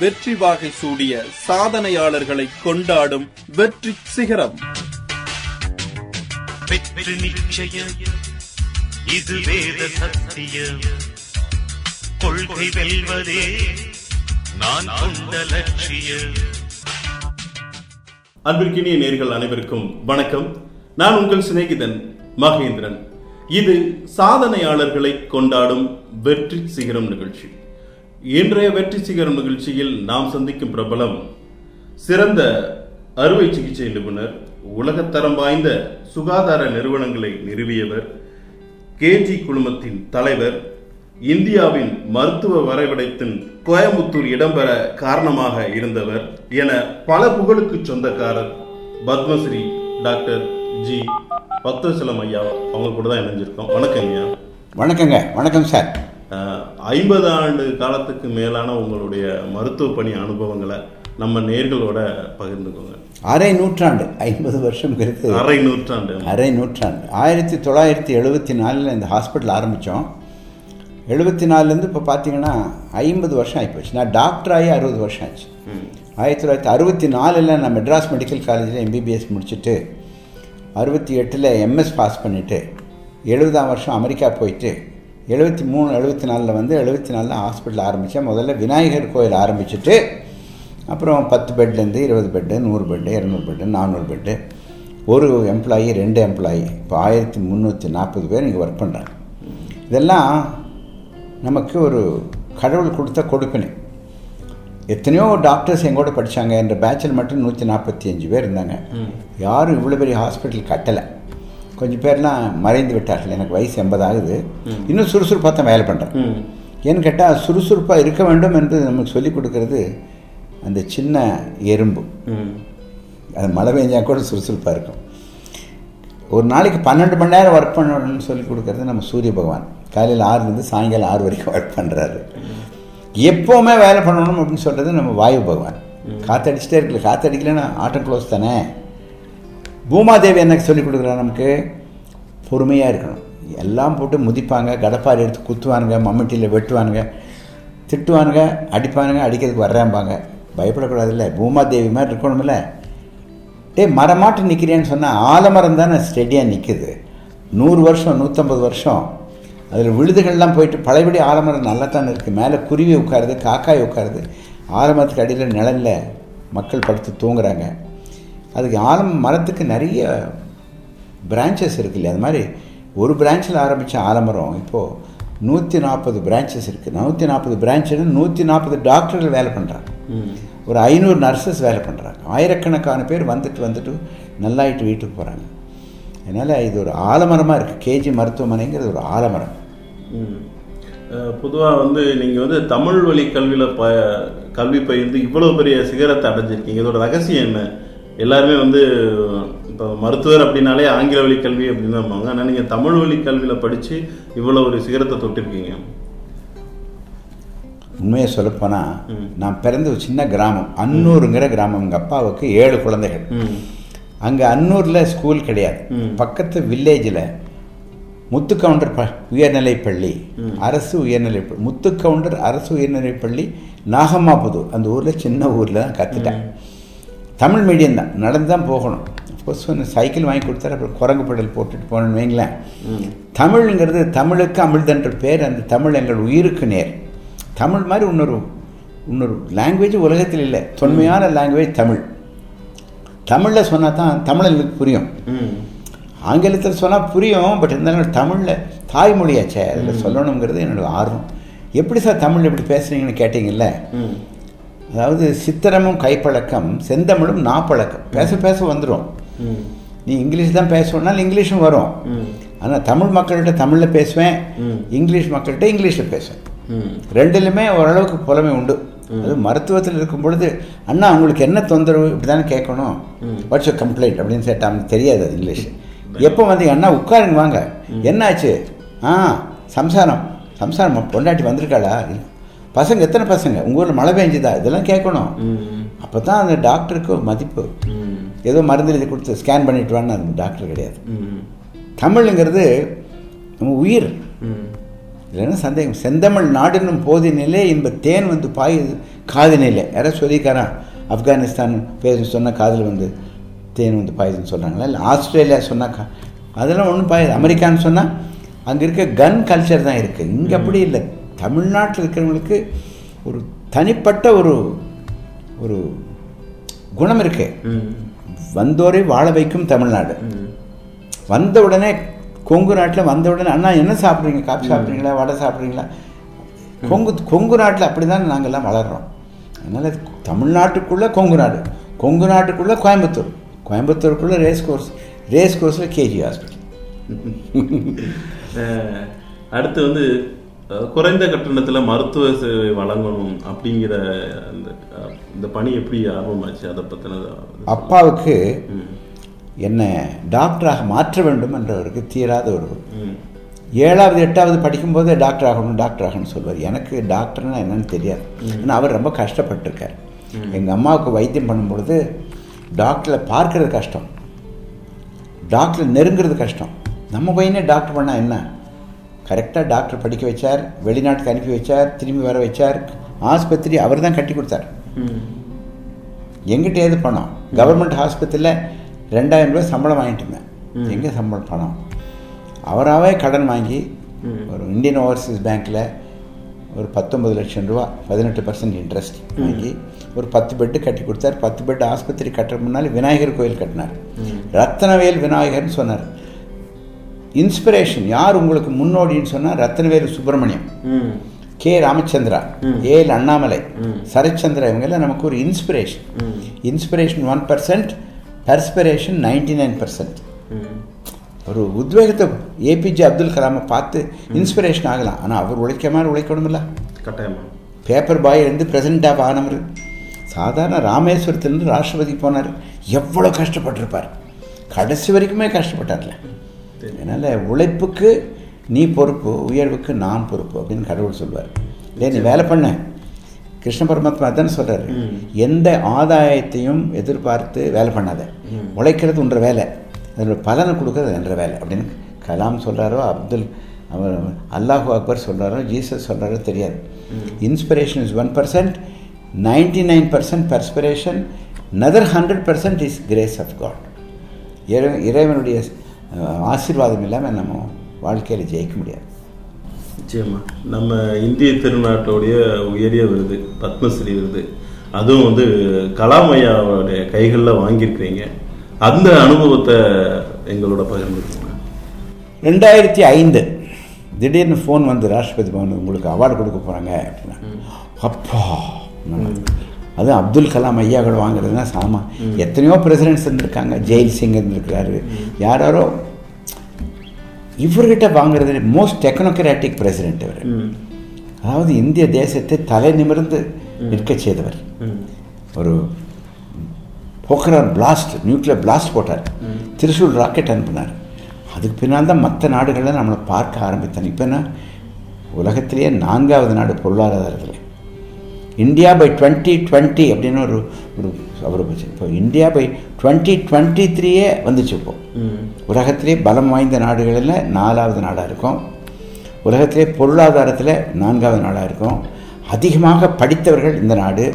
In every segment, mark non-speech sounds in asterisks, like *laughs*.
வெற்றி வாகை சூடிய சாதனையாளர்களை கொண்டாடும் வெற்றி சிகரம். வெற்றி நிச்சயம். இது வேத சத்தியம். கொள்கை வெல்வதே நான் கொண்ட லட்சியம். அன்பிற்கினிய நேர்கள் அனைவருக்கும் வணக்கம். நான் உங்கள் சிநேகிதன் மகேந்திரன். இது சாதனையாளர்களை கொண்டாடும் வெற்றி சிகரம் நிகழ்ச்சி. இன்றைய வெற்றி சிகரம் நிகழ்ச்சியில் நாம் சந்திக்கும் பிரபலம் சிறந்த அறுவை சிகிச்சை நிபுணர் உலகத்தரம் வாய்ந்த சுகாதார நிறுவனங்களை நிறுவியவர் கேஜி குழுமத்தின் தலைவர் இந்தியாவின் மருத்துவ வரைபடத்தின் கோயம்புத்தூர் இடம்பெற காரணமாக இருந்தவர் என பல புகழுக்கு சொந்தக்காரர் பத்மஸ்ரீ டாக்டர் ஜி பத்மசலம் ஐயா அவங்க கூட தான் இணைஞ்சிருக்கோம். வணக்கம் ஐயா வணக்கங்க. வணக்கம் சார். ஐம்பது ஆண்டு காலத்துக்கு மேலான உங்களுடைய மருத்துவ பணி அனுபவங்களை நம்ம நேர்களோட பகிர்ந்துக்கோங்க. அரை நூற்றாண்டு ஐம்பது வருஷம்ங்கிறது அரை நூற்றாண்டு. அரை நூற்றாண்டு. ஆயிரத்தி தொள்ளாயிரத்தி எழுபத்தி நாலில் இந்த ஹாஸ்பிட்டல் ஆரம்பித்தோம். எழுபத்தி நாலுலேருந்து இப்போ பார்த்தீங்கன்னா ஐம்பது வருஷம் ஆகிப்போச்சு நான் டாக்டர் ஆகி அறுபது வருஷம் ஆச்சு. ஆயிரத்தி தொள்ளாயிரத்தி அறுபத்தி நாலில் நான் மெட்ராஸ் மெடிக்கல் காலேஜில் எம்பிபிஎஸ் முடிச்சுட்டு அறுபத்தி எட்டில் எம்எஸ் பாஸ் பண்ணிவிட்டு எழுபதாம் வருஷம் அமெரிக்கா போயிட்டு எழுபத்தி மூணு எழுபத்தி நாலில் வந்து எழுபத்தி நாலில் ஹாஸ்பிட்டல் ஆரம்பித்தேன் முதல்ல விநாயகர் கோயில் ஆரம்பிச்சுட்டு அப்புறம் பத்து பெட்லேருந்து இருபது பெட்டு நூறு பெட்டு இரநூறு பெட்டு நானூறு பெட்டு ஒரு எம்ப்ளாயி ரெண்டு எம்ப்ளாயி இப்போ ஆயிரத்தி முந்நூற்றி நாற்பது பேர் இங்கே ஒர்க் பண்ணுறாங்க இதெல்லாம் நமக்கு ஒரு கடவுள் கொடுத்த கொடுப்பினை. எத்தனையோ டாக்டர்ஸ் எங்கூட படித்தாங்க என்ற பேச்சில் மட்டும் நூற்றி நாற்பத்தி அஞ்சு பேர் இருந்தாங்க. யாரும் இவ்வளோ பெரிய ஹாஸ்பிட்டல் கட்டலை. கொஞ்சம் பேர்லாம் மறைந்து விட்டார்கள். எனக்கு வயசு எண்பது ஆகுது. இன்னும் சுறுசுறுப்பாக தான் வேலை பண்ணுறேன் ஏன்னு கேட்டால் சுறுசுறுப்பாக இருக்க வேண்டும் என்று நமக்கு சொல்லிக் கொடுக்கறது அந்த சின்ன எறும்பு. அது மழை பெஞ்சா கூட சுறுசுறுப்பாக இருக்கும். ஒரு நாளைக்கு பன்னெண்டு மணி நேரம் ஒர்க் பண்ணணும்னு சொல்லி கொடுக்கறது நம்ம சூரிய பகவான். காலையில் ஆறுலேருந்து சாயங்காலம் ஆறு வரைக்கும் ஒர்க் பண்ணுறாரு எப்போவுமே வேலை பண்ணணும் அப்படின்னு சொல்கிறது நம்ம வாயு பகவான். காற்றடிச்சிட்டே இருக்குல்ல காற்றடிக்கலன்னா ஆட்டம் க்ளோஸ் தானே? பூமாதேவி என்ன சொல்லிக் கொடுக்குறா? நமக்கு பொறுமையாக இருக்கணும். எல்லாம் போட்டு முதிப்பாங்க கடப்பாரி எடுத்து குத்துவானுங்க மம்மிட்டியில் வெட்டுவானுங்க திட்டுவானுங்க அடிப்பானுங்க அடிக்கிறதுக்கு வர்றேன்பாங்க பயப்படக்கூடாதுல்ல. பூமாதேவி மாதிரி இருக்கணும்ல. டேய் மரமாட்டு நிற்கிறேன்னு சொன்னால் ஆலமரம் தானே ஸ்டெடியாக நிற்குது நூறு வருஷம் நூற்றம்பது வருஷம். அதில் விழுதுகள்லாம் போயிட்டு பழையபடி ஆலமரம் நல்லா தானே இருக்குது மேலே குருவி உட்காருது காக்காய் உட்காருது. ஆலமரத்துக்கு அடியில் நிழலில் மக்கள் படுத்து தூங்குறாங்க. அதுக்கு ஆலம் மரத்துக்கு நிறைய பிரான்ச்சஸ் இருக்கு இல்லையா அது மாதிரி ஒரு பிரான்ச்சில் ஆரம்பித்த ஆலமரம் இப்போது நூற்றி நாற்பது பிரான்ச்சஸ் இருக்குது நூற்றி நாற்பது பிரான்ச்சுன்னு நூற்றி நாற்பது டாக்டர்கள் வேலை பண்ணுறாங்க ஒரு ஐநூறு நர்சஸ் வேலை பண்ணுறாங்க ஆயிரக்கணக்கான பேர் வந்துட்டு வந்துட்டு நல்லாயிட்டு வீட்டுக்கு போகிறாங்க அதனால் இது ஒரு ஆலமரமாக இருக்குது கேஜி மருத்துவமனைங்கிறது ஒரு ஆலமரம். பொதுவாக வந்து நீங்கள் வந்து தமிழ் வழி கல்வியில் ப கல்வி பயிர்ந்து இவ்வளோ பெரிய சிகரத்தை அடைஞ்சிருக்கீங்க. இதோட ரகசியம் என்ன? எல்லாருமே வந்து இப்போ மருத்துவர் அப்படின்னாலே ஆங்கில வழி கல்வி அப்படின்னு தான் இருப்பாங்க. ஆனால் நீங்கள் தமிழ் வழி கல்வியில் படித்து இவ்வளோ ஒரு சிகரத்தை தொட்டிருக்கீங்க. உண்மையை சொல்லப்போனால் நான் பிறந்த ஒரு சின்ன கிராமம். அன்னூருங்கிற கிராமம். எங்கள் அப்பாவுக்கு ஏழு குழந்தைகள். அங்கே அன்னூரில் ஸ்கூல் கிடையாது. பக்கத்து வில்லேஜில் முத்து கவுண்டர் ப உயர்நிலைப் பள்ளி. அரசு உயர்நிலை முத்து கவுண்டர் அரசு உயர்நிலைப் பள்ளி நாகம்மாபுதூர். அந்த ஊரில் சின்ன ஊரில் தான் கற்றுட்டேன் தமிழ் மீடியம் தான். நடந்து தான் போகணும் அஃப்கோர்ஸ் ஒன்று சைக்கிள் வாங்கி கொடுத்தாரு அப்புறம் குரங்கு பெடல் போட்டுட்டு போனேன்னு வைங்களேன். தமிழ்ங்கிறது தமிழுக்கு அமிழ்தன்ற பேர் அந்த தமிழ் எங்கள் உயிருக்கு நேர். தமிழ் மாதிரி இன்னொரு இன்னொரு லாங்குவேஜ் உலகத்தில் இல்லை. தொன்மையான லாங்குவேஜ் தமிழ். தமிழில் சொன்னால் தான் தமிழர்களுக்கு புரியும். ஆங்கிலத்தில் சொன்னால் புரியும் பட் இருந்தாலும் தமிழில் தாய்மொழியாச்சே அதில் சொல்லணுங்கிறது என்னோட ஆர்வம். எப்படி சார் தமிழ் இப்படி பேசுகிறீங்கன்னு கேட்டிங்கல்ல? அதாவது சித்திரமும் கைப்பழக்கம் செந்தமிழும் நாப்பழக்கம். பேச பேச வந்துடும் நீ இங்கிலீஷ் தான் பேசணும்னாலும் இங்கிலீஷும் வரும். ஆனால் தமிழ் மக்கள்கிட்ட தமிழில் பேசுவேன். இங்கிலீஷ் மக்கள்கிட்ட இங்கிலீஷில் பேசுவேன். ரெண்டுலையுமே ஓரளவுக்கு புலமை உண்டு. அது மருத்துவத்தில் இருக்கும் பொழுது அண்ணா உங்களுக்கு என்ன தொந்தரவு? இப்படி தானே கேட்கணும் வாட்ஸ் யோர் கம்ப்ளைண்ட் அப்படின்னு அவனுக்கு தெரியாது அது இங்கிலீஷ். எப்போ வந்தீங்க அண்ணா உட்காருங்க வாங்க. என்னாச்சு? ஆ சம்சாரம் சம்சாரம் பொண்டாட்டி வந்திருக்காளா. பசங்க எத்தனை பசங்க? உங்கள் ஊரில் மழை பெஞ்சுதா? இதெல்லாம் கேட்கணும். அப்போ தான் அந்த டாக்டருக்கு மதிப்பு. ஏதோ மருந்து எழுதி கொடுத்து ஸ்கேன் பண்ணிட்டு வான்னு அது டாக்டர் கிடையாது. தமிழுங்கிறது நம்ம உயிர். இல்லைன்னா சந்தேகம்? செந்தமிழ் நாடுன்னும் போதினிலே இன்ப தேன் வந்து பாயுது. காதினிலே யாராவது சொல்லிக்காரான் ஆப்கானிஸ்தான் பேச சொன்ன காதில் வந்து தேன் வந்து பாயுதுன்னு சொல்கிறாங்களா இல்லை ஆஸ்திரேலியா சொன்னா கா அதெல்லாம் ஒன்றும் பாயுது. அமெரிக்கான்னு சொன்னால் அங்கே இருக்க கன் கல்ச்சர் தான் இருக்குது இங்கே அப்படி இல்லை. தமிழ்நாட்டில் இருக்கிறவங்களுக்கு ஒரு தனிப்பட்ட ஒரு ஒரு குணம் இருக்கு. வந்தோரை வாழ வைக்கும் தமிழ்நாடு. வந்த உடனே கொங்கு நாட்டில் வந்த உடனே அண்ணா என்ன சாப்பிட்றீங்க? காஃபி சாப்பிட்றீங்களா? வடை சாப்பிட்றீங்களா? கொங்கு கொங்கு நாட்டில் அப்படி தான் நாங்கள்லாம் வளர்கிறோம் அதனால் தமிழ்நாட்டுக்குள்ளே கொங்கு நாடு கொங்கு நாட்டுக்குள்ளே கோயம்புத்தூர் கோயம்புத்தூருக்குள்ளே ரேஸ் கோர்ஸ் ரேஸ் கோர்ஸில் கேஜி ஹாஸ்பிட்டல் *laughs* அடுத்து வந்து குறைந்த கட்டணத்தில் மருத்துவ சேவை வழங்கணும் அப்படிங்கிற அந்த இந்த பணி எப்படி ஆர்வமாச்சு அதை பற்றினது அப்பாவுக்கு என்னை டாக்டராக மாற்ற வேண்டும் என்றவருக்கு தீராத ஒரு ஏழாவது எட்டாவது படிக்கும்போதே டாக்டர் ஆகணும் டாக்டர் ஆகணும்னு சொல்வார். எனக்கு டாக்டர்னா என்னன்னு தெரியாது. ஆனால் அவர் ரொம்ப கஷ்டப்பட்டிருக்கார். எங்கள் அம்மாவுக்கு வைத்தியம் பண்ணும்பொழுது டாக்டரை பார்க்கறது கஷ்டம். டாக்டரை நெருங்கிறது கஷ்டம். நம்ம பையனே டாக்டர் பண்ணால் என்ன? கரெக்டாக டாக்டர் படிக்க வச்சார் வெளிநாட்டுக்கு அனுப்பி வச்சார் திரும்பி வர வச்சார். ஆஸ்பத்திரி அவர் தான் கட்டி கொடுத்தார். எங்கிட்ட ஏது பணம்? கவர்மெண்ட் ஹாஸ்பத்திரியில் ரெண்டாயிரம் ரூபாய் சம்பளம் வாங்கிட்டு இருந்தேன். எங்கே சம்பளம் பணம்? அவராகவே கடன் வாங்கி ஒரு இந்தியன் ஓவர்சீஸ் பேங்க்கில் ஒரு பத்தொன்பது லட்சம் ரூபா பதினெட்டு பர்சன்ட் இன்ட்ரெஸ்ட் வாங்கி ஒரு பத்து பெட்டு கட்டி கொடுத்தார். பத்து பெட் ஆஸ்பத்திரி கட்டுற முன்னாடி விநாயகர் கோயில் கட்டினார். ரத்தனவேல் விநாயகர்னு சொன்னார். இன்ஸ்பிரேஷன். யார் உங்களுக்கு முன்னோடின்னு சொன்னால் ரத்தனவேல் சுப்பிரமணியம். கே ராமச்சந்திரா. ஏஎல் அண்ணாமலை. சரச்சந்திரா இவங்கெல்லாம் நமக்கு ஒரு inspiration. Inspiration one percent perspiration ninety nine percent. ஒரு உத்வேகத்தை ஏபிஜே அப்துல் கலாமை பார்த்து இன்ஸ்பிரேஷன் ஆகலாம். ஆனால் அவர் உழைக்க மாதிரி உழைக்கணுமில்ல. கட்டாயமா. பேப்பர் பாய் இருந்து பிரசிடென்டாக ஆனவர். சாதாரண ராமேஸ்வரத்துலேருந்து ராஷ்டிரபதி போனார். எவ்வளோ கஷ்டப்பட்டிருப்பார். கடைசி வரைக்குமே கஷ்டப்பட்டார்ல. அதனால் உழைப்புக்கு நீ பொறுப்பு உயர்வுக்கு நான் பொறுப்பு அப்படின்னு கடவுள் சொல்வார். இல்லை நீ வேலை பண்ண. கிருஷ்ண பரமாத்மா அதான் சொல்கிறாரு எந்த ஆதாயத்தையும் எதிர்பார்த்து வேலை பண்ணாத. உழைக்கிறது உன்ற வேலை. அதோட பலனை கொடுக்கறது என்ற வேலை அப்படின்னு கலாம் சொல்கிறாரோ அப்துல் அவர் அல்லாஹு அக்பர் சொல்கிறாரோ ஜீசஸ் சொல்கிறாரோ தெரியாது. Inspiration is one percent ninety nine percent perspiration other hundred percent is grace of God இறை இறைவனுடைய ஆசீர்வாதம் இல்லாமல் நம்ம வாழ்க்கையில் ஜெயிக்க முடியாது. நிச்சயமா. நம்ம இந்திய திருநாட்டோடைய உயரிய விருது பத்மஸ்ரீ விருது அதுவும் வந்து கலாம் ஐயாவுடைய கைகளில் வாங்கியிருக்கிறீங்க. அந்த அனுபவத்தை எங்களோட பகிர்ந்துருக்கோங்க ரெண்டாயிரத்தி ஐந்து திடீர்னு ஃபோன் வந்து ராஷ்டிரபதி பவன் உங்களுக்கு அவார்டு கொடுக்க போகிறாங்க அப்படின்னா அப்பா அது அப்துல் கலாம் ஐயா கூட வாங்குறதுனா சாமா எத்தனையோ பிரசிடென்ட்ஸ் இருந்திருக்காங்க. ஜெயில் சிங் இருந்திருக்கிறாரு. யாரோ இவர்கிட்ட வாங்குறது மோஸ்ட் டெக்னோக்ராட்டிக் பிரசிடென்ட் இவர். அதாவது இந்திய தேசத்தை தலை நிமிர்ந்து நிற்க செய்தவர். ஒரு போக்ரான் பிளாஸ்ட் நியூக்ளியர் பிளாஸ்ட் போட்டார். திரிசூல் ராக்கெட் அனுப்பினார். அதுக்கு பின்னால் தான் மற்ற நாடுகளில் நம்மளை பார்க்க ஆரம்பித்தாங்க இப்போ என்ன? உலகத்திலேயே நான்காவது நாடு பொருளாதாரத்தில். இந்தியா பை டுவெண்ட்டி டுவெண்ட்டி அப்படின்னு ஒரு ஒரு அவர் இப்போ இந்தியா பை டுவெண்ட்டி டுவெண்ட்டி த்ரீயே வந்துச்சு இப்போ. உலகத்திலே பலம் வாய்ந்த நாடுகளில் நாலாவது நாடாக இருக்கும். உலகத்திலே பொருளாதாரத்தில் நான்காவது நாடாக இருக்கும். அதிகமாக படித்தவர்கள் இந்த நாடு.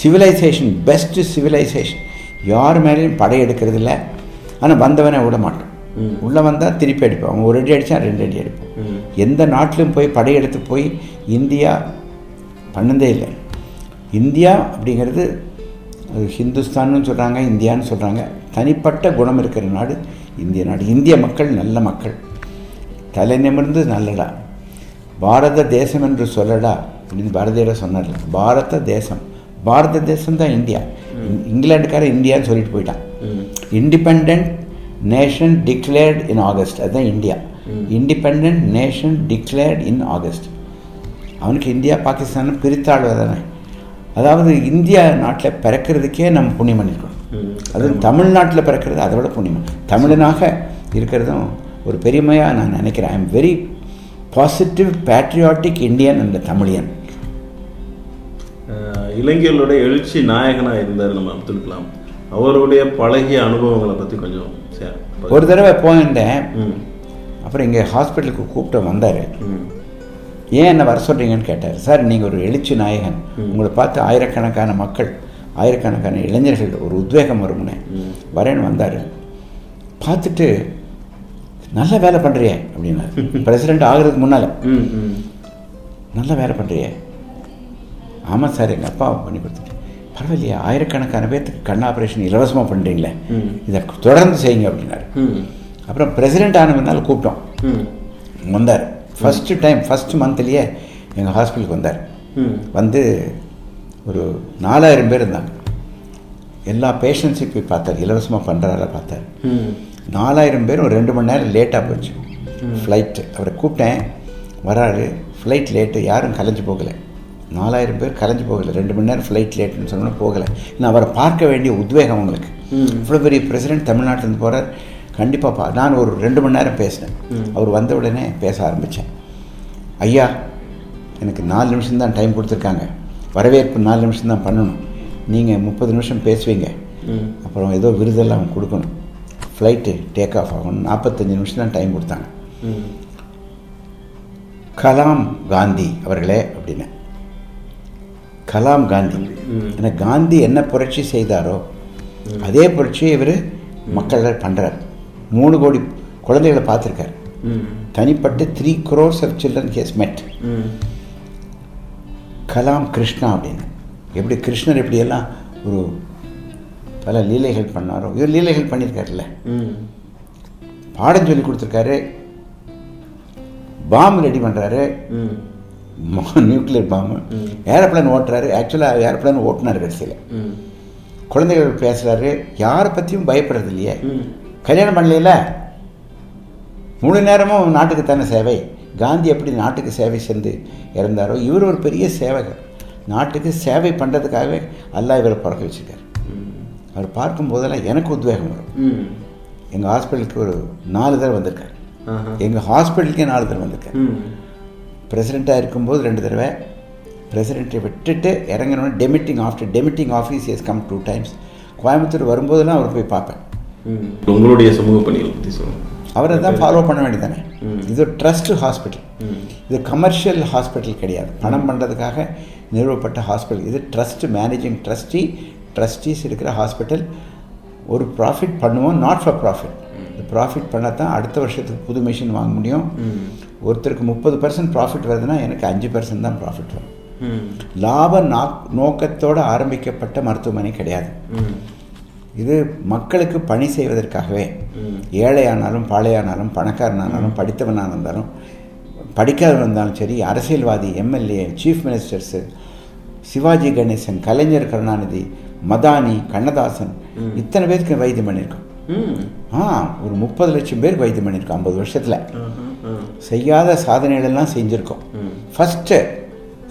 சிவிலைசேஷன் பெஸ்ட்டு சிவிலைசேஷன் யார் மேலேயும் படையெடுக்கிறது இல்லை ஆனால் வந்தவனை விட மாட்டோம் உள்ளே வந்தால் திருப்பி அடிப்போம் அவன் ஒரு அடி அடித்தா ரெண்டு அடி அடிப்போம் எந்த நாட்டிலும் போய் படையெடுத்து போய் இந்தியா பண்ணதே இல்லை. இந்தியா அப்படிங்கிறது அது ஹிந்துஸ்தான்னு சொல்கிறாங்க இந்தியான்னு சொல்கிறாங்க தனிப்பட்ட குணம் இருக்கிற நாடு இந்திய நாடு. இந்திய மக்கள் நல்ல மக்கள். தலை நிமிர்ந்து நல்லடா. பாரத தேசம் என்று சொல்லடா அப்படின்னு பாரதியார் சொன்னார்ல. பாரத தேசம். பாரத தேசம் தான் இந்தியா. இங்- இங்கிலாந்துக்காரன் இந்தியான்னு சொல்லிட்டு போயிட்டான். Independent nation declared in August அதுதான் India. Independent nation declared in August அவனுக்கு இந்தியா பாகிஸ்தான் பிரித்தாழ்வது தானே. அதாவது இந்தியா நாட்டில் பிறக்கிறதுக்கே நம்ம புண்ணியம் பண்ணியிருக்கோம் அதுவும் தமிழ்நாட்டில் பிறக்கிறது அதை விட புண்ணியம். தமிழனாக இருக்கிறதும் ஒரு பெருமையாக நான் நினைக்கிறேன். I am very positive patriotic Indian and Tamilian இளைஞர்களுடைய எழுச்சி நாயகனா இருந்தார் நம்ம அப்துல் கலாம். அவருடைய பழகிய அனுபவங்களை பத்தி கொஞ்சம். ஒரு தடவை போயிருந்தேன். அப்புறம் இங்கே ஹாஸ்பிட்டலுக்கு கூப்பிட்டு வந்தார். ஏன் என்ன வர சொல்கிறீங்கன்னு கேட்டார். சார் நீங்கள் ஒரு எழுச்சி நாயகன். உங்களை பார்த்து ஆயிரக்கணக்கான மக்கள் ஆயிரக்கணக்கான இளைஞர்கள் ஒரு உத்வேகம் வரும்னு வரேன்னு வந்தார். பார்த்துட்டு நல்ல வேலை பண்ணுறியே அப்படின்னாரு. *laughs* பிரசிடெண்ட் ஆகிறதுக்கு முன்னால். நல்ல வேலை பண்ணுறியே ஆமாம் சார் எங்கள் அப்பா பண்ணி கொடுத்துட்டு பரவாயில்லையா ஆயிரக்கணக்கான பேர்த்துக்கு கண் ஆப்ரேஷன் இலவசமாக பண்ணுறீங்களே. இதை தொடர்ந்து செய்யுங்க அப்படின்னாரு. அப்புறம் பிரசிடெண்ட் ஆனவனால கூப்பிட்டோம். வந்தார். ஃபஸ்ட்டு டைம் ஃபஸ்ட்டு மந்த்லேயே எங்கள் ஹாஸ்பிட்டலுக்கு வந்தார். வந்து ஒரு நாலாயிரம் பேர் இருந்தாங்க. எல்லா பேஷண்ட்ஸையும் போய் பார்த்தார் இலவசமாக பண்ணுறாரா பார்த்தார். நாலாயிரம் பேர் ஒரு ரெண்டு மணி நேரம் லேட்டாக போச்சு. ஃப்ளைட்டு அவரை கூப்பிட்டேன் வராரு. ஃப்ளைட் லேட்டு யாரும் கலைஞ்சு போகலை. நாலாயிரம் பேர் கலைஞ்சு போகலை. ரெண்டு மணி நேரம் ஃப்ளைட் லேட்டுன்னு சொன்னோன்னா போகலை. நான் அவரை பார்க்க வேண்டிய உத்வேகம் அவங்களுக்கு. இவ்வளோ பெரிய பிரசிடென்ட் தமிழ்நாட்டிலேருந்து போகிறார் கண்டிப்பாக பா நான் ஒரு ரெண்டு மணி நேரம் பேசினேன். அவர் வந்த உடனே பேச ஆரம்பித்தேன் ஐயா எனக்கு நாலு நிமிஷம் தான் டைம் கொடுத்துருக்காங்க. வரவேற்பு நாலு நிமிஷம் தான் பண்ணணும். நீங்கள் முப்பது நிமிஷம் பேசுவீங்க. அப்புறம் ஏதோ விருதெல்லாம் கொடுக்கணும். ஃப்ளைட்டு டேக் ஆஃப் ஆகணும். நாற்பத்தஞ்சு நிமிஷம் தான் டைம் கொடுத்தாங்க. கலாம் காந்தி அவர்களே அப்படின்னு. கலாம் காந்தி. ஏன்னா காந்தி என்ன புரட்சி செய்தாரோ அதே புரட்சியை இவர் மக்கள் பண்ணுறார் மூணு கோடி குழந்தைகளை பார்த்துருக்கார். தனிப்பட்டு three crores of children has met. Kalam Krishna அப்படின்னு. எப்படி கிருஷ்ணர் எப்படியெல்லாம் ஒரு பல லீலைகள் பண்ணாரோ? இவர் லீலைகள் பண்ணியிருக்காருல்ல. பாடம் சொல்லி கொடுத்துருக்காரு. பாம் ரெடி பண்ணுறாரு ம். நியூக்ளியர் பாம்பு ஏரோப்ளேன் ஓட்டுறாரு. ஆக்சுவலாக ஏரோப்ளேன் ஓட்டுனார் கடைசியில். குழந்தைகள் பேசுகிறாரு யாரை பற்றியும் பயப்படுறது இல்லையே. கல்யாணம் பண்ணலையில? முழு நேரமும் நாட்டுக்கு தானே சேவை. காந்தி எப்படி நாட்டுக்கு சேவை செஞ்சு இறந்தாரோ இவர் ஒரு பெரிய சேவகர். நாட்டுக்கு சேவை பண்ணுறதுக்காகவே அல்லாஹ் இவரை பிறக்க வச்சிருக்காரு. அவர் பார்க்கும் போதெல்லாம் எனக்கு உத்வேகம் வரும். எங்கள் ஹாஸ்பிட்டலுக்கு ஒரு நாலு தடவை வந்திருக்காரு. எங்கள் ஹாஸ்பிட்டலுக்கே நாலு தடவை வந்திருக்காரு. ம். பிரசிடெண்ட்டாக இருக்கும்போது ரெண்டு தடவை. பிரசிடெண்ட்டை விட்டுட்டு இறங்கினோடனே demitting after demitting office is come two times Coimbatore வரும்போதெல்லாம் அவர் போய் பார்ப்பேன். உங்களுடைய சமூக பணிகளை பத்தி சொல்லுங்க. அவரை தான் ஃபாலோ பண்ண வேண்டியதானே இது ட்ரஸ்ட் ஹாஸ்பிட்டல் இது கமர்ஷியல் ஹாஸ்பிட்டல் கிடையாது. பணம் பண்ணுறதுக்காக நிறுவப்பட்ட ஹாஸ்பிட்டல் இது ட்ரஸ்ட் மேனேஜிங் ட்ரஸ்டி ட்ரஸ்டீஸ் இருக்கிற ஹாஸ்பிட்டல் ஒரு ப்ராஃபிட் பண்ணுவோம் நாட் ஃபார் ப்ராஃபிட் ப்ராஃபிட் பண்ணால் தான் அடுத்த வருஷத்துக்கு புது மிஷின் வாங்க முடியும். ஒருத்தருக்கு முப்பது பர்சன்ட் ப்ராஃபிட் வருதுன்னா எனக்கு அஞ்சு பர்சன்ட் தான் ப்ராஃபிட் வரும். லாப நோக்கத்தோடு ஆரம்பிக்கப்பட்ட மருத்துவமனை கிடையாது. இது மக்களுக்கு பணி செய்வதற்காகவே. ஏழையானாலும் பாழையானாலும் பணக்காரனானாலும் படித்தவனாக இருந்தாலும் படிக்காதவன் இருந்தாலும் சரி அரசியல்வாதி MLA chief ministers Sivaji Ganesan Kalaignar Karunanidhi Madani Kannadasan இத்தனை பேருக்கு வைத்தியம் பண்ணியிருக்கோம். ஆ ஒரு முப்பது லட்சம் பேருக்கு வைத்தியம் பண்ணியிருக்கோம் ஐம்பது வருஷத்தில். செய்யாத சாதனைகளெல்லாம் செஞ்சுருக்கோம். First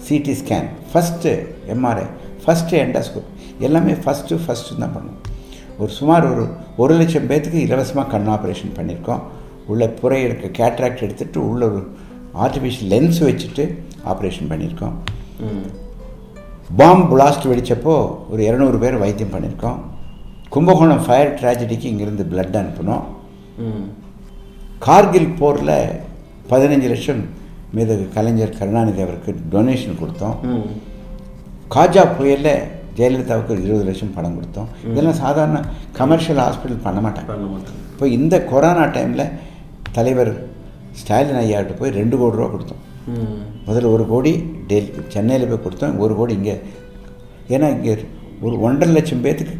CT scan first MRI first endoscope எல்லாமே ஃபஸ்ட்டு ஃபஸ்ட்டு தான் பண்ணுவோம். ஒரு சுமார் ஒரு ஒரு லட்சம் பேர்த்துக்கு இலவசமாக கண் ஆப்ரேஷன் பண்ணியிருக்கோம் உள்ள புறை இருக்க கேட்ராக்ட் எடுத்துகிட்டு உள்ள ஒரு ஆர்டிஃபிஷியல் லென்ஸ் வச்சுட்டு ஆப்ரேஷன் பண்ணியிருக்கோம். பாம்பு பிளாஸ்ட் வெடிச்சப்போ ஒரு இரநூறு பேர் வைத்தியம் பண்ணியிருக்கோம் கும்பகோணம் ஃபயர் ட்ராஜடிக்கு இங்கேருந்து பிளட் அனுப்பினோம். கார்கில் போரில் பதினஞ்சு லட்சம் மீது கலைஞர் கருணாநிதி அவருக்கு டொனேஷன் கொடுத்தோம். காஜா புயலில் ஜெயலலிதாவுக்கு ஒரு இருபது லட்சம் பணம் கொடுத்தோம். இதெல்லாம் சாதாரண கமர்ஷியல் ஹாஸ்பிட்டல் பண்ண மாட்டாங்க. இப்போ இந்த கொரோனா டைமில் தலைவர் ஸ்டாலின் ஐயாட்ட போய் ரெண்டு கோடி ரூபா கொடுத்தோம். முதல்ல ஒரு கோடி டெல்லி சென்னையில் போய் கொடுத்தோம். ஒரு கோடி இங்கே. ஏன்னா இங்கே ஒரு ஒன்றரை லட்சம் பேத்துக்கு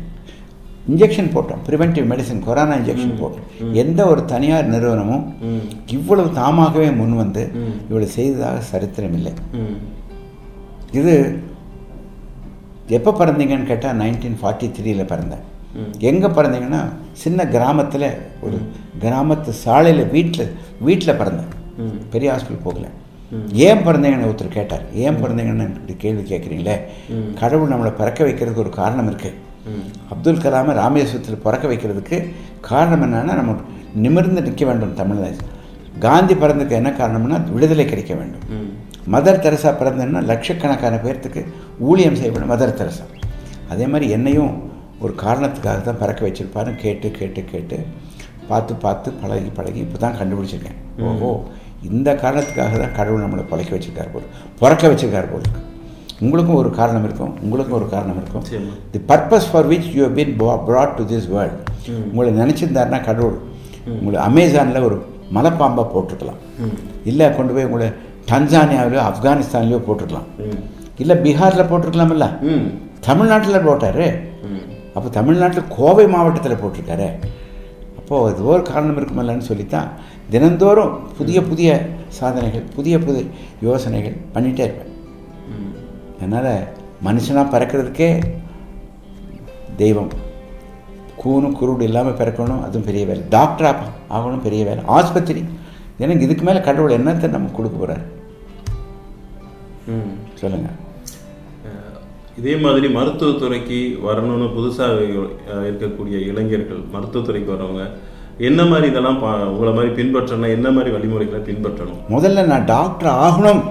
இன்ஜெக்ஷன் போட்டோம். ப்ரிவென்டிவ் மெடிசன் கொரோனா இன்ஜெக்ஷன் போட்டோம். எந்த ஒரு தனியார் நிறுவனமும். இவ்வளவு தாமாகவே முன் வந்து. இவ்வளவு செய்ததாக சரித்திரம் இல்லை. இது எப்போ பிறந்தீங்கன்னு கேட்டால் நைன்டீன் ஃபார்ட்டி த்ரீல பிறந்தேன். எங்கே பிறந்தீங்கன்னா சின்ன கிராமத்தில் ஒரு கிராமத்து சாலையில் வீட்டில் வீட்டில் பிறந்தேன். பெரிய ஹாஸ்பிட்டல் போகல. ஏன் பிறந்தீங்கன்னு ஒருத்தர் கேட்டார். ஏன் பிறந்தீங்கன்னு இப்படி கேள்வி கேட்குறீங்களே கடவுள் நம்மளை பிறக்க வைக்கிறதுக்கு ஒரு காரணம் இருக்குது. அப்துல் கலாமை ராமேஸ்வரத்தில் பிறக்க வைக்கிறதுக்கு காரணம் என்னன்னா நம்ம நிமிர்ந்து நிற்க வேண்டும் தமிழ்நாடு காந்தி பிறந்ததுக்கு என்ன காரணம்னா விடுதலை கிடைக்க வேண்டும். மதர் தெரசா பிறந்ததுன்னா லட்சக்கணக்கான பேர்த்துக்கு ஊழியம் செய்யப்படும் மதர் தெரசா அதே மாதிரி என்னையும் ஒரு காரணத்துக்காக தான் பிறக்க வச்சிருப்பாருன்னு கேட்டு கேட்டு கேட்டு பார்த்து பார்த்து பழகி பழகி இப்போ தான் கண்டுபிடிச்சிருக்கேன் ஓஹோ இந்த காரணத்துக்காக தான் கடவுள் நம்மளை பழக்க வச்சிருக்காரு போல் பிறக்க வச்சிருக்காரு போல். உங்களுக்கும் ஒரு காரணம் இருக்கும் உங்களுக்கும் ஒரு காரணம் இருக்கும். The purpose for which you been brought to this world உங்களை நினச்சிருந்தாருன்னா கடவுள். உங்களை அமேசானில் ஒரு மலைப்பாம்பை போட்டிருக்கலாம். இல்லை கொண்டு போய் உங்களை டன்சானியாவிலையோ ஆப்கானிஸ்தான்லையோ போட்டிருக்கலாம். இல்லை பீகாரில் போட்டிருக்கலாம்ல ம். தமிழ்நாட்டில் போட்டாரு. அப்போ தமிழ்நாட்டில் கோவை மாவட்டத்தில் போட்டிருக்காரு அப்போது இது ஒரு காரணம் இருக்குமில்லன்னு சொல்லித்தான் தினந்தோறும் புதிய புதிய சாதனைகள் புதிய புதிய யோசனைகள் பண்ணிகிட்டே இருப்பேன். அதனால் மனுஷனாக பிறக்கிறதுக்கே தெய்வம் கூணு குருடு இல்லாமல் பிறக்கணும் அதுவும் பெரிய வேலை டாக்டராக ஆகணும் பெரிய வேலை ஆஸ்பத்திரி எனக்கு இதுக்கு மேலே கடவுள் என்னத்தை நம்ம கொடுக்க போகிறார். சொல்லுங்கள் இதே மாதிரி மருத்துவத்துறைக்கு வரணும்னு புதுசாக இருக்கக்கூடிய இளைஞர்கள் மருத்துவத்துறைக்கு வரவங்க என்ன மாதிரி இதெல்லாம் பா- உங்களை மாதிரி பின்பற்றணும் என்ன மாதிரி வழிமுறைகளை பின்பற்றணும் முதல்ல நான் டாக்டர் ஆகணும்.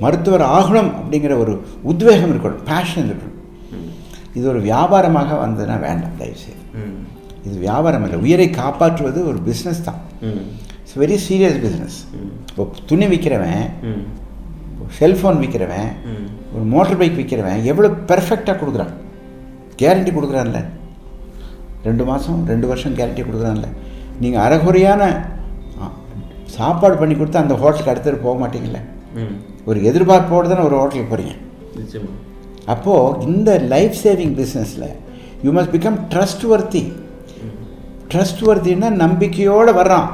மருத்துவர் ஆகணும் அப்படிங்கிற ஒரு உத்வேகம் இருக்கணும் பேஷன் இருக்கணும். இது ஒரு வியாபாரமாக வந்ததுன்னா வேண்டாம் தயவுசெய்து. இது வியாபாரம் இல்லை உயிரை காப்பாற்றுவது ஒரு பிஸ்னஸ் தான். It's very serious business. இப்போ துணி விற்கிறவன். செல்ஃபோன் விற்கிறவன். ஒரு மோட்டர் பைக் விற்கிறவன் எவ்வளோ பெர்ஃபெக்டாக கொடுக்குறான்? கேரண்டி கொடுக்குறான்ல. ரெண்டு மாதம் ரெண்டு வருஷம் கேரண்டி கொடுக்குறான்ல. நீங்கள் அறகுறையான சாப்பாடு பண்ணி கொடுத்தா அந்த ஹோட்டலுக்கு அடுத்தது போக மாட்டீங்களே. ஒரு எதிர்பார்ப்போடு தானே ஒரு ஹோட்டலுக்கு போகிறீங்க அப்போது இந்த லைஃப் சேவிங் பிஸ்னஸில் you must become trustworthy trust வர்த்தின்னா நம்பிக்கையோடு வர்றான்.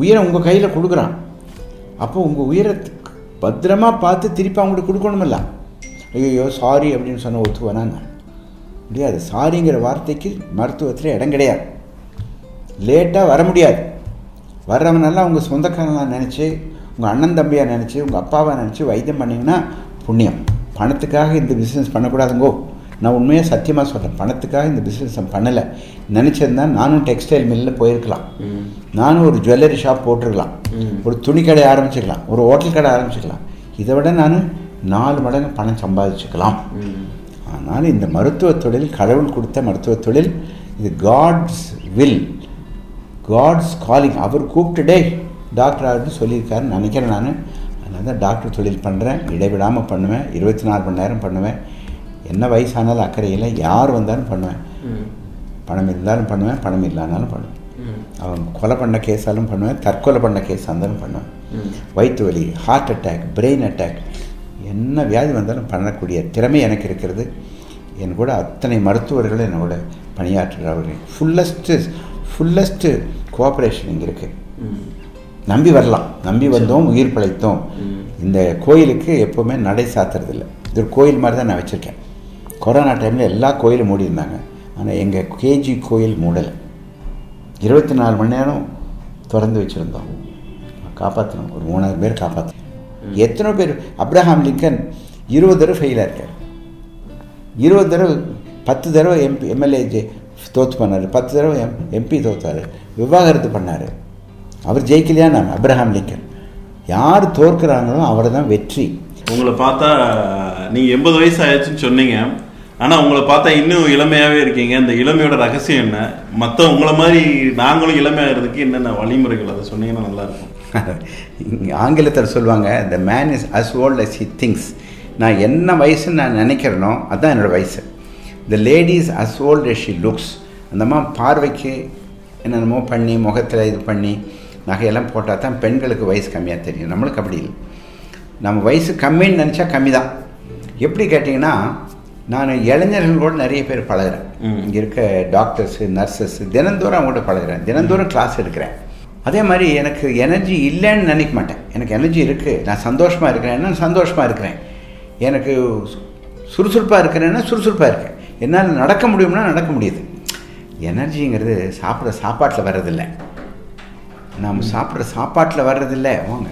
உயிரை உங்கள் கையில் கொடுக்குறான். அப்போ உங்கள் உயிரை பத்திரமா பார்த்து திருப்பி அவங்களுக்கு கொடுக்கணுமில்ல. ஐயோ சாரி அப்படின்னு சொன்ன ஒத்துவானா முடியாது. சாரிங்கிற வார்த்தைக்கு மருத்துவத்தில் இடம் கிடையாது. லேட்டாக வர முடியாது. வர்றவனெல்லாம் உங்கள் சொந்தக்காரனாக நினச்சி உங்கள் அண்ணன் தம்பியாக நினச்சி உங்கள் அப்பாவை நினச்சி வைத்தியம் பண்ணிங்கன்னா புண்ணியம். பணத்துக்காக இந்த பிஸ்னஸ் பண்ணக்கூடாதுங்கோ. நான் உண்மையாக சத்தியமாக சொல்கிறேன் பணத்துக்காக இந்த பிஸ்னஸ் பண்ணலை. நினச்சிருந்தா நானும் டெக்ஸ்டைல் மில்லில் போயிருக்கலாம். நானும் ஒரு ஜுவல்லரி ஷாப் போட்டிருக்கலாம். ஒரு துணி கடை ஆரம்பிச்சுக்கலாம் ஒரு ஹோட்டல் கடை ஆரம்பிச்சுக்கலாம் இதை விட நான் நாலு மடங்கு பணம் சம்பாதிச்சுக்கலாம். ஆனால் இந்த மருத்துவ தொழில் கடவுள் கொடுத்த மருத்துவ தொழில் இது காட்ஸ் வில் காட்ஸ் காலிங் அவர் கூப்பிட்டுடே டாக்டர் ஆகுன்னு சொல்லியிருக்காருன்னு நினைக்கிறேன் நான். அதனால தான் டாக்டர் தொழில் பண்ணுறேன் இடைவிடாமல் பண்ணுவேன். இருபத்தி நாலு மணி நேரம் பண்ணுவேன். என்ன வயசானாலும் அக்கறையில் யார் வந்தாலும் பண்ணுவேன். பணம் இருந்தாலும் பண்ணுவேன் பணம் இல்லைனாலும் பண்ணுவேன். அவன் கொலை பண்ண கேஸாலும் பண்ணுவேன் தற்கொலை பண்ண கேஸாக இருந்தாலும் பண்ணுவேன். வயிற்று வலி ஹார்ட் அட்டாக் பிரெயின் அட்டாக் என்ன வியாதி வந்தாலும் பண்ணக்கூடிய திறமை எனக்கு இருக்கிறது. என் கூட அத்தனை மருத்துவர்கள் என்னோட பணியாற்றுகிறவர்கள் ஃபுல்லஸ்ட்டு ஃபுல்லஸ்ட்டு கோஆப்ரேஷன் இங்கே இருக்குது. நம்பி வரலாம். நம்பி வந்தோம் உயிர் பிழைத்தோம். இந்த கோயிலுக்கு எப்போவுமே நடை சாத்துறதில்ல. இது ஒரு கோயில் மாதிரி தான் நான் வச்சுருக்கேன். கொரோனா டைமில் எல்லா கோயிலும் மூடி இருந்தாங்க ஆனால் எங்கள் கேஜி கோயில் மூடலை. இருபத்தி நாலு மணி நேரம் திறந்து வச்சுருந்தோம். காப்பாற்றணும் ஒரு மூணாயிரம் பேர் காப்பாற்றணும் எத்தனை பேர்? அப்ரஹாம் லிங்கன் இருபது தடவை ஃபெயிலாக இருக்கார் இருபது தடவை பத்து தடவை எம்பி எம்எல்ஏ தோத்து பண்ணார் பத்து தடவை எம் எம்பி தோத்தார். விவாகரத்து பண்ணார். அவர் ஜெயிக்கலையா? நான் அப்ரஹாம் லிங்கன். யார் தோற்கிறாங்களோ அவர் தான் வெற்றி. உங்களை பார்த்தா நீங்க எண்பது வயசு ஆயிடுச்சுன்னு சொன்னீங்க. ஆனால் உங்களை பார்த்தா இன்னும் இளமையாகவே இருக்கீங்க. இந்த இளமையோட ரகசியம் என்ன? மற்ற உங்களை மாதிரி நாங்களும் இளமையாகிறதுக்கு என்னென்ன வழிமுறைகள்? அதை சொன்னீங்கன்னா நல்லாயிருக்கும். *laughs* ஆங்கிலத்தில் சொல்லுவாங்க the man is as old as he thinks நான் என்ன வயசுன்னு நான் நினைக்கிறேனோ அதுதான் என்னோடய வயசு. The lady's as old as she looks அந்த பார்வைக்கு என்னென்னமோ பண்ணி முகத்தில் இது பண்ணி நகையெல்லாம் போட்டால் தான் பெண்களுக்கு வயசு கம்மியாக தெரியும். நம்மளுக்கு அப்படி இல்லை. நம்ம வயசு கம்மின்னு நினச்சா கம்மி தான் எப்படி கேட்டிங்கன்னா நான் இளைஞர்களோடு நிறைய பேர் பழகுறேன். இங்கே இருக்க டாக்டர்ஸு நர்சஸ் தினந்தோறும் அவங்கள்ட்ட பழகுறேன். தினந்தோறும் கிளாஸ் எடுக்கிறேன். அதே மாதிரி எனக்கு எனர்ஜி இல்லைன்னு நினைக்க மாட்டேன். எனக்கு எனர்ஜி இருக்குது நான் சந்தோஷமாக இருக்கிறேன்னா சந்தோஷமாக இருக்கிறேன்? எனக்கு சுறுசுறுப்பாக இருக்கிறேன்னா சுறுசுறுப்பாக இருக்கேன்? என்னால் நடக்க முடியும்னா நடக்க முடியுது. எனர்ஜிங்கிறது சாப்பிட்ற சாப்பாட்டில் வர்றதில்லை. நாம் சாப்பிட்ற சாப்பாட்டில் வர்றதில்லை. வாங்க.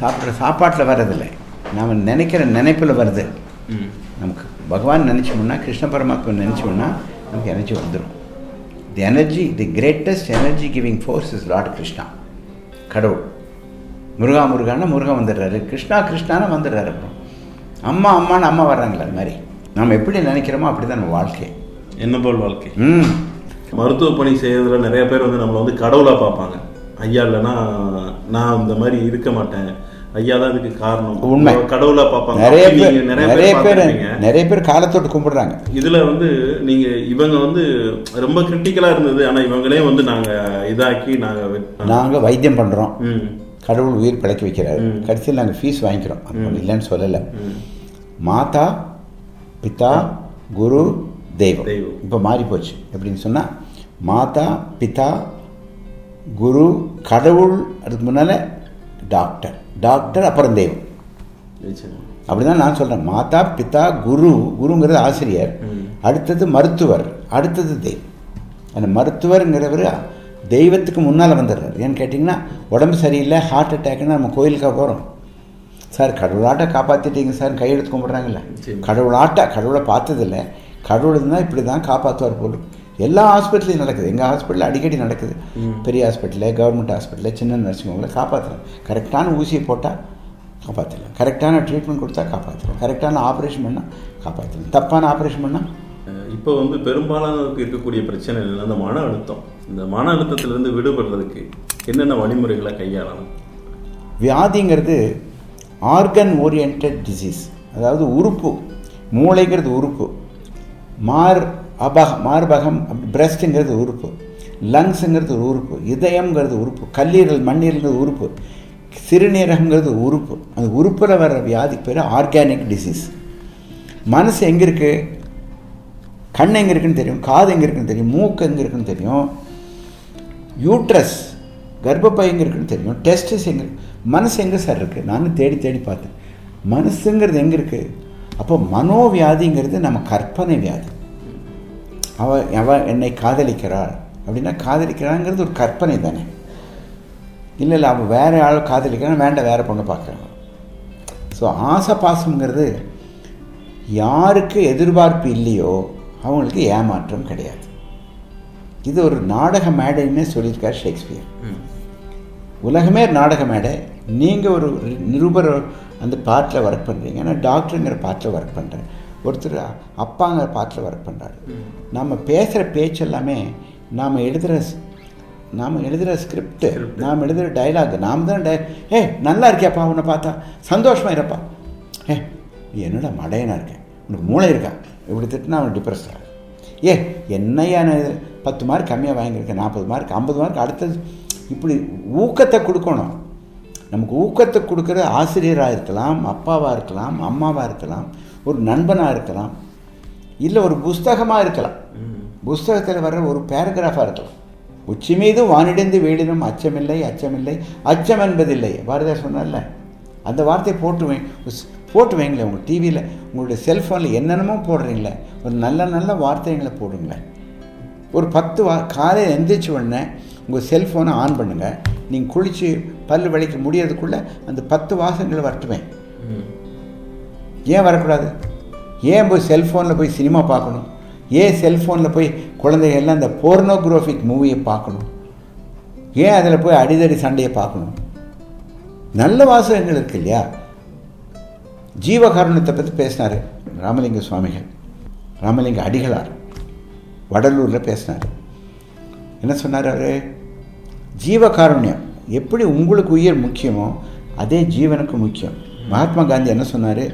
சாப்பிட்ற சாப்பாட்டில் வர்றதில்லை. நாம் நினைக்கிற நினைப்பில் வருது. நமக்கு பகவான் நினச்சோம்னா கிருஷ்ண பரமாத்மா நினச்சோம்னா நமக்கு எனர்ஜி வந்துடும் the energy the greatest energy giving force is Lord Krishna கடவுள். முருகா முருகானா முருகன் வந்துடுறாரு. கிருஷ்ணா கிருஷ்ணானா வந்துடுறாரு அப்புறம். அம்மா அம்மான்னு அம்மா வர்றாங்களே அது மாதிரி. நாம் எப்படி நினைக்கிறோமோ அப்படி தான் நம்ம வாழ்க்கை. என்ன போல் வாழ்க்கை? ம். மருத்துவ பணி செய்யறதுல நிறைய பேர் வந்து நம்மளை வந்து கடவுளா பார்ப்பாங்க. ஐயா இல்லைன்னா நான் இந்த மாதிரி இருக்க மாட்டேன். ஐயா தான் இதுக்கு காரணம். உண்மை. கடவுளா பார்ப்பாங்க. நிறைய பேர் நீங்க நிறைய பேர். நிறைய பேர் காலத்தொட்டு கும்பிடுறாங்க. இதுல வந்து நீங்க இவங்க வந்து ரொம்ப கிரிட்டிக்கலா இருந்தது. ஆனா இவங்களே வந்து நாங்க இதாக்கி நாங்க நாங்கள் வைத்தியம் பண்ணுறோம் ம், கடவுள் உயிர் பிழைக்க வைக்கிறாரு. கடைசியில் நாங்கள் ஃபீஸ் வாங்கிக்கிறோம். இல்லைன்னு சொல்லலை. மாதா பிதா குரு தெய்வம். தெய்வம். இப்போ மாறி போச்சு. எப்படின்னு சொன்னால் மாதா பிதா குரு கடவுள் அதுக்கு முன்னால் டாக்டர் டாக்டர் அப்புறம் தெய்வம் நிச்சயமா. அப்படிதான் நான் சொல்கிறேன் மாதா பிதா குரு குருங்கிறது ஆசிரியர். அடுத்தது மருத்துவர் அடுத்தது தெய்வம் அந்த மருத்துவருங்கிறவர் தெய்வத்துக்கு முன்னால் வந்துடுறாரு. ஏன்னு கேட்டிங்கன்னா உடம்பு சரியில்லை ஹார்ட் அட்டாக்னா நம்ம கோயிலுக்காக போகிறோம் சார் கடவுளாட்ட காப்பாற்றிட்டீங்க சார் கையெழுத்து கும்பிட்றாங்கல்ல. கடவுளாட்ட கடவுளை பார்த்ததில்ல. கடவுள் இருந்தால் இப்படி தான் காப்பாற்றுவார் போல் எல்லா ஹாஸ்பிட்டலையும் நடக்குது. எங்கள் ஹாஸ்பிட்டலில் அடிக்கடி நடக்குது. பெரிய ஹாஸ்பிட்டலில் கவர்மெண்ட் ஹாஸ்பிட்டலில் சின்ன நர்சிங் ஹோமில் காப்பாற்றுறோம் கரெக்டான ஊசியை போட்டால் காப்பாற்றலாம் கரெக்டான ட்ரீட்மெண்ட் கொடுத்தா காப்பாற்றலாம் கரெக்டான ஆப்ரேஷன் பண்ணால் காப்பாற்றலாம் தப்பான ஆப்ரேஷன் பண்ணால் இப்போ வந்து பெரும்பாலானவருக்கு இருக்கக்கூடிய பிரச்சனை என்னன்னா இந்த மன அழுத்தம். இந்த மன அழுத்தத்திலிருந்து விடுபடுறதுக்கு என்னென்ன வழிமுறைகளை கையாளணும்? வியாதிங்கிறது ஆர்கன் ஓரியன்ட் டிசீஸ் அதாவது உறுப்பு. மூளைங்கிறது உறுப்பு. மார் அபகம் மார்பகம் பிரஸ்ட்டுங்கிறது உறுப்பு. லங்ஸுங்கிறது ஒரு உறுப்பு. இதயம்ங்கிறது உறுப்பு. கல்லீரல் மண்ணீரல்ங்கிறது உறுப்பு. சிறுநீரகங்கிறது உறுப்பு. அந்த உறுப்பில் வர்ற வியாதி பேர் ஆர்கானிக் டிசீஸ் மனசு எங்கே இருக்குது கண் எங்கே இருக்குன்னு தெரியும் காது எங்கே இருக்குன்னு தெரியும் மூக்கு எங்கே இருக்குன்னு தெரியும் யூட்ரஸ் கர்ப்பப்பை எங்கே இருக்குன்னு தெரியும் டெஸ்டஸ் எங்கே மனசு எங்கே சார் இருக்குது நானும் தேடி தேடி பார்த்தேன். மனசுங்கிறது எங்கே இருக்குது அப்போ மனோவியாதிங்கிறது நம்ம கற்பனை வியாதி. அவ அவ என்னை காதலிக்கிறாள். அப்படின்னா காதலிக்கிறாங்கிறது ஒரு கற்பனை தானே. இல்லை இல்லை அவள் வேற ஆள் காதலிக்கிறான் வேண்டாம் வேற பொண்ணை பார்க்குறாங்க ஸோ ஆசை பாசம்ங்கிறது யாருக்கு எதிர்பார்ப்பு இல்லையோ அவங்களுக்கு ஏமாற்றம் கிடையாது. இது ஒரு நாடக மேடைன்னே சொல்லியிருக்கார் ஷேக்ஸ்பியர். உலகமே நாடக மேடை. நீங்கள் ஒரு நிருபர் அந்த பாட்டில் ஒர்க் பண்ணுறீங்க நான் டாக்டருங்கிற பாட்டில் ஒர்க் பண்ணுறேன் ஒருத்தர் அப்பாங்கிற பாட்டில் ஒர்க் பண்ணுறாரு நம்ம பேசுகிற பேச்சு எல்லாமே நாம் எழுதுகிற நாம் எழுதுகிற ஸ்கிரிப்ட் நாம் எழுதுகிற டைலாக் நாம் தான் டை ஏ நல்லா இருக்கியாப்பா உன்னை பார்த்தா? சந்தோஷமாக இருப்பா. ஏ நீ என்னடா மடையனா இருக்கேன் உனக்கு மூளை இருக்கா? இப்படி திட்டினா அவன் டிப்ரெஸ் ஆகும் ஏ என்னையா நான் இது பத்து மார்க் கம்மியாக வாங்கியிருக்கேன் நாற்பது மார்க் ஐம்பது மார்க் அடுத்தது இப்படி ஊக்கத்தை கொடுக்கணும். நமக்கு ஊக்கத்தை கொடுக்குற ஆசிரியராக இருக்கலாம் அப்பாவாக இருக்கலாம் அம்மாவாக இருக்கலாம் ஒரு நண்பனாக இருக்கலாம் இல்லை ஒரு புஸ்தகமாக இருக்கலாம். புஸ்தகத்தில் வர்ற ஒரு பேராகிராஃபாக இருக்கலாம். உச்சி மீது வானிடைந்து வீடினும் அச்சமில்லை அச்சமில்லை அச்சம் என்பதில்லை. பாரதியார் சொன்னார்ல அந்த வார்த்தையை போட்டு வை போட்டு வைங்களேன் உங்கள் டிவியில் உங்களுடைய செல்ஃபோனில் என்னென்னமோ போடுறீங்களே ஒரு நல்ல நல்ல வார்த்தைகளை போடுங்களேன் ஒரு பத்து வா காலையில் எந்திரிச்ச உடனே உங்கள் செல்ஃபோனை ஆன் பண்ணுங்கள் நீங்கள் குளித்து பல் வலிக்க முடியறதுக்குள்ளே அந்த பத்து வாசங்களை வரட்டுவேன் ஏன் வரக்கூடாது? ஏன் போய் செல்ஃபோனில் போய் சினிமா பார்க்கணும்? ஏன் செல்ஃபோனில் போய் குழந்தைகள் எல்லாம் இந்த போர்னோகிராஃபிக் மூவியை பார்க்கணும்? ஏன் அதில் போய் அடிதடி சண்டையை பார்க்கணும்? நல்ல வாசகங்கள் இருக்கு இல்லையா? ஜீவகாரணத்தை பற்றி பேசினார் ராமலிங்க சுவாமிகள். ராமலிங்க அடிகளார். வடலூரில் பேசினார். என்ன சொன்னார் அவர்? ஜீவகாருண்யம் எப்படி உங்களுக்கு உயிர் முக்கியமோ அதே ஜீவனுக்கு முக்கியம். மகாத்மா காந்தி என்ன சொன்னார்?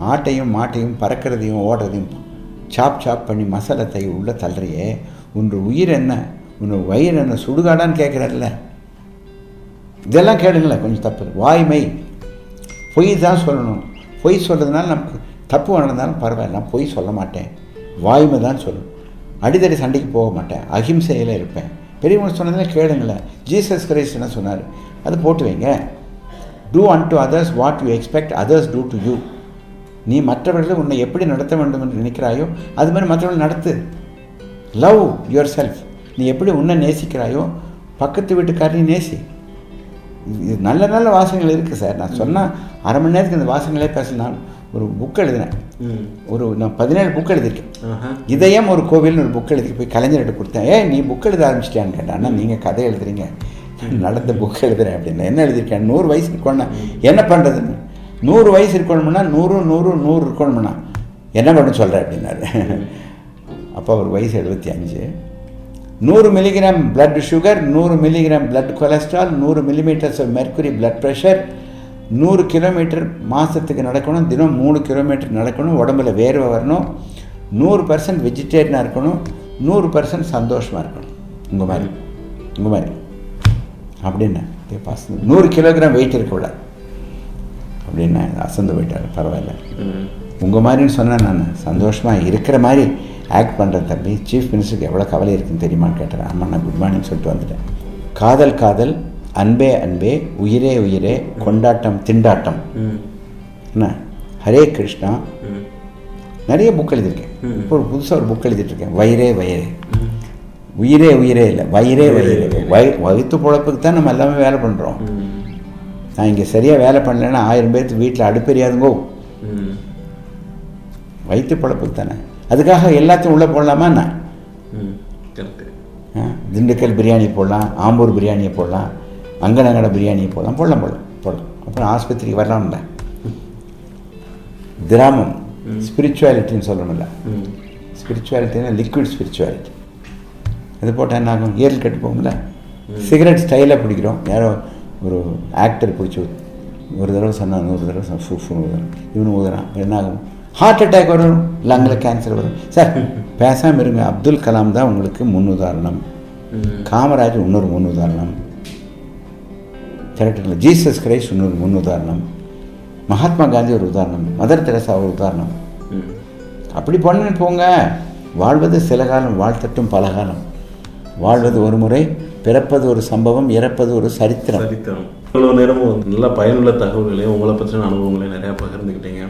ஆட்டையும் மாட்டையும் பறக்கிறதையும் ஓடுறதையும் சாப் சாப் பண்ணி மசாலத்தை உள்ளே தள்ளுறையே உன் உயிர் என்ன? உன் வயிறு என்ன? சுடுகாடான்னு கேட்குறல்ல இதெல்லாம் கேளுங்களேன் கொஞ்சம் தப்பு. வாய்மை. பொய் தான் சொல்லணும். பொய் சொல்கிறதுனால நமக்கு தப்பு நடந்தாலும் பரவாயில்ல. நான் பொய் சொல்ல மாட்டேன். வாய்மை தான் சொல்லணும். அடிதடி சண்டைக்கு போக மாட்டேன். அகிம்சையில் இருப்பேன். பெரியவங்க சொன்னதில் கேளுங்களேன். ஜீசஸ் கிரைஸ்ட் என்ன சொன்னார்? அது போட்டு வைங்க. Do unto others what you expect others to do to you மற்றவர்களை உன்னை எப்படி நடத்த வேண்டும் என்று நினைக்கிறாயோ அது மாதிரி மற்றவர்கள் நடத்து. லவ் யுவர் செல்ஃப் நீ எப்படி உன்னை நேசிக்கிறாயோ பக்கத்து வீட்டுக்காரையும் நேசி. இது நல்ல நல்ல வாசகங்கள் இருக்குது சார். நான் சொன்னால் அரை மணி நேரத்துக்கு இந்த வாசகங்களே பேசலாம் ஒரு புக் எழுதினேன். ஒரு நான் பதினேழு புக் எழுதியிருக்கேன். இதயம் ஒரு கோவில்னு ஒரு புக் எழுதி போய் கலைஞர்கிட்ட கொடுத்தேன். ஏ நீ புக் எழுத ஆரம்பிச்சிட்டியான்னு கேட்டேன். அண்ணா நீங்கள் கதை எழுதுறீங்க. நடந்த புக் எழுதுறேன் அப்படின்னு. என்ன எழுதியிருக்கேன்? நூறு வயசு இருக்கணும்னா என்ன பண்ணுறதுன்னு நூறு வயசு இருக்கணும்னா நூறு நூறு நூறு இருக்கணும்னா. என்ன பண்ண சொல்கிறேன் அப்படின்னாரு. அப்போ அவர் வயசு எழுபத்தி அஞ்சு. நூறு மில்லிகிராம் பிளட் சுகர் நூறு மில்லிகிராம் பிளட் கொலஸ்ட்ரால் நூறு மில்லிமீட்டர்ஸ் மெர்க்குரி பிளட் ப்ரெஷர் நூறு கிலோமீட்டர் மாதத்துக்கு நடக்கணும் தினம் மூணு கிலோமீட்டர் நடக்கணும் உடம்புல வேர்வை வரணும் நூறு பர்சன்ட் வெஜிடேரியனாக இருக்கணும் நூறு பர்சன்ட் சந்தோஷமாக இருக்கணும். உங்கள் மாதிரி. உங்கள் மாதிரி. அப்படின்னு நூறு கிலோகிராம் வெயிட் இருக்கக்கூடாது அப்படின்னு அசந்து போயிட்டார் பரவாயில்ல. உங்கள் மாதிரின்னு சொன்னேன் நான் சந்தோஷமாக இருக்கிற மாதிரி ஆக்ட் பண்ணுறேன் தம்பி சீஃப் மினிஸ்டருக்கு எவ்வளோ கவலை இருக்குன்னு தெரியுமான்னு கேட்டேன். ஆமாம் நான் குட் மார்னிங் சொல்லிட்டு வந்துட்டேன். காதல் காதல் அன்பே அன்பே உயிரே உயிரே கொண்டாட்டம் திண்டாட்டம். என்ன? ஹரே கிருஷ்ணா. நிறைய புக் எழுதியிருக்கேன். இப்போ ஒரு புதுசாக ஒரு புக் எழுதிட்டு இருக்கேன் வயிறே. வயிறே உயிரே உயிரே இல்லை வயிறே வயிறே வய வயிற்று பொழப்புக்கு தான் நம்ம எல்லாமே வேலை பண்ணுறோம். நான் இங்கே சரியாக வேலை பண்ணலைன்னா ஆயிரம் பேர்த்து வீட்டில் அடுப்பெரியாதுங்கோ. வயிற்று பொழப்புக்கு தானே. அதுக்காக எல்லாத்தையும் உள்ளே போடலாமா என்ன? திண்டுக்கல் பிரியாணி போடலாம் ஆம்பூர் பிரியாணியை போடலாம் அங்கனங்கட பிரியாணியை போடலாம் போடலாம் போடலாம் போடலாம். அப்புறம் ஆஸ்பத்திரிக்கு வரலாம்ல. கிராமம் ஸ்பிரிச்சுவாலிட்டின்னு சொல்லணும்ல. ம். ஸ்பிரிச்சுவாலிட்டினா லிக்விட் ஸ்பிரிச்சுவாலிட்டி அது போட்டால் என்ன ஆகும்? ஏரில் கட்டு போகும்ல. சிகரெட் ஸ்டைலாக பிடிக்கிறோம். யாரோ ஒரு ஆக்டர் பிடிச்சி ஒரு தடவை சொன்னான் நூறு தடவை ஊதுறான். இவனு ஊதுறான். என்ன ஆகும் ஹார்ட் அட்டாக் வரும் லங்கில் கேன்சர் வரும். சார் பேசாமல் இருங்க. அப்துல் கலாம் தான் உங்களுக்கு முன்னுதாரணம் ம். காமராஜ் இன்னொரு முன்னுதாரணம் கரெக்டுங்களா ஜீசஸ் கிரைஸ்ட் இன்னொரு முன்னுதாரணம் மகாத்மா காந்தி ஒரு உதாரணம். மதர் தெரசா ஒரு உதாரணம். அப்படி பண்ணு போங்க. வாழ்வது சில காலம் வாழ்த்தட்டும் பல காலம். வாழ்வது ஒரு முறை பிறப்பது ஒரு சம்பவம் இறப்பது ஒரு சரித்திரம். சரித்திரம். இவ்வளவு நேரமும் நல்ல பயனுள்ள தகவல்களையும் உங்களை பற்றின அனுபவங்களையும் நிறைய பகிர்ந்துக்கிட்டீங்க.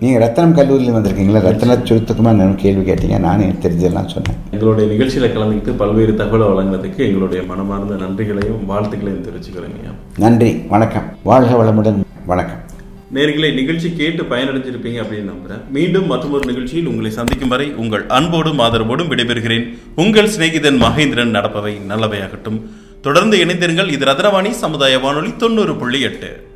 நீங்கள் ரத்தனம் கல்லூரியில் வந்திருக்கீங்களா? ரத்தன சுருத்துக்குமா நான் கேள்வி கேட்டீங்க? நானே தெரிஞ்சதெல்லாம் சொன்னேன். எங்களுடைய நிகழ்ச்சியில கலந்துக்கிட்டு பல்வேறு தகவலை வழங்கினதுக்கு எங்களுடைய மனமார்ந்த நன்றிகளையும் வாழ்த்துக்களையும் தெரிவிச்சுக்கிறேங்க நன்றி. வணக்கம். வாழ்க வளமுடன். வணக்கம். நேர்களை நிகழ்ச்சி கேட்டு பயனடைஞ்சிருப்பீங்க அப்படின்னு நம்புறேன். மீண்டும் மற்றொரு நிகழ்ச்சியில் உங்களை சந்திக்கும் வரை உங்கள் அன்போடும் ஆதரவோடும் விடைபெறுகிறேன். உங்கள் சிநேகிதன் மகேந்திரன் நடப்பவை நல்லவையாகட்டும். தொடர்ந்து இணைந்திருங்கள். இது ரத்னவாணி சமுதாய வானொலி தொண்ணூறு புள்ளி எட்டு.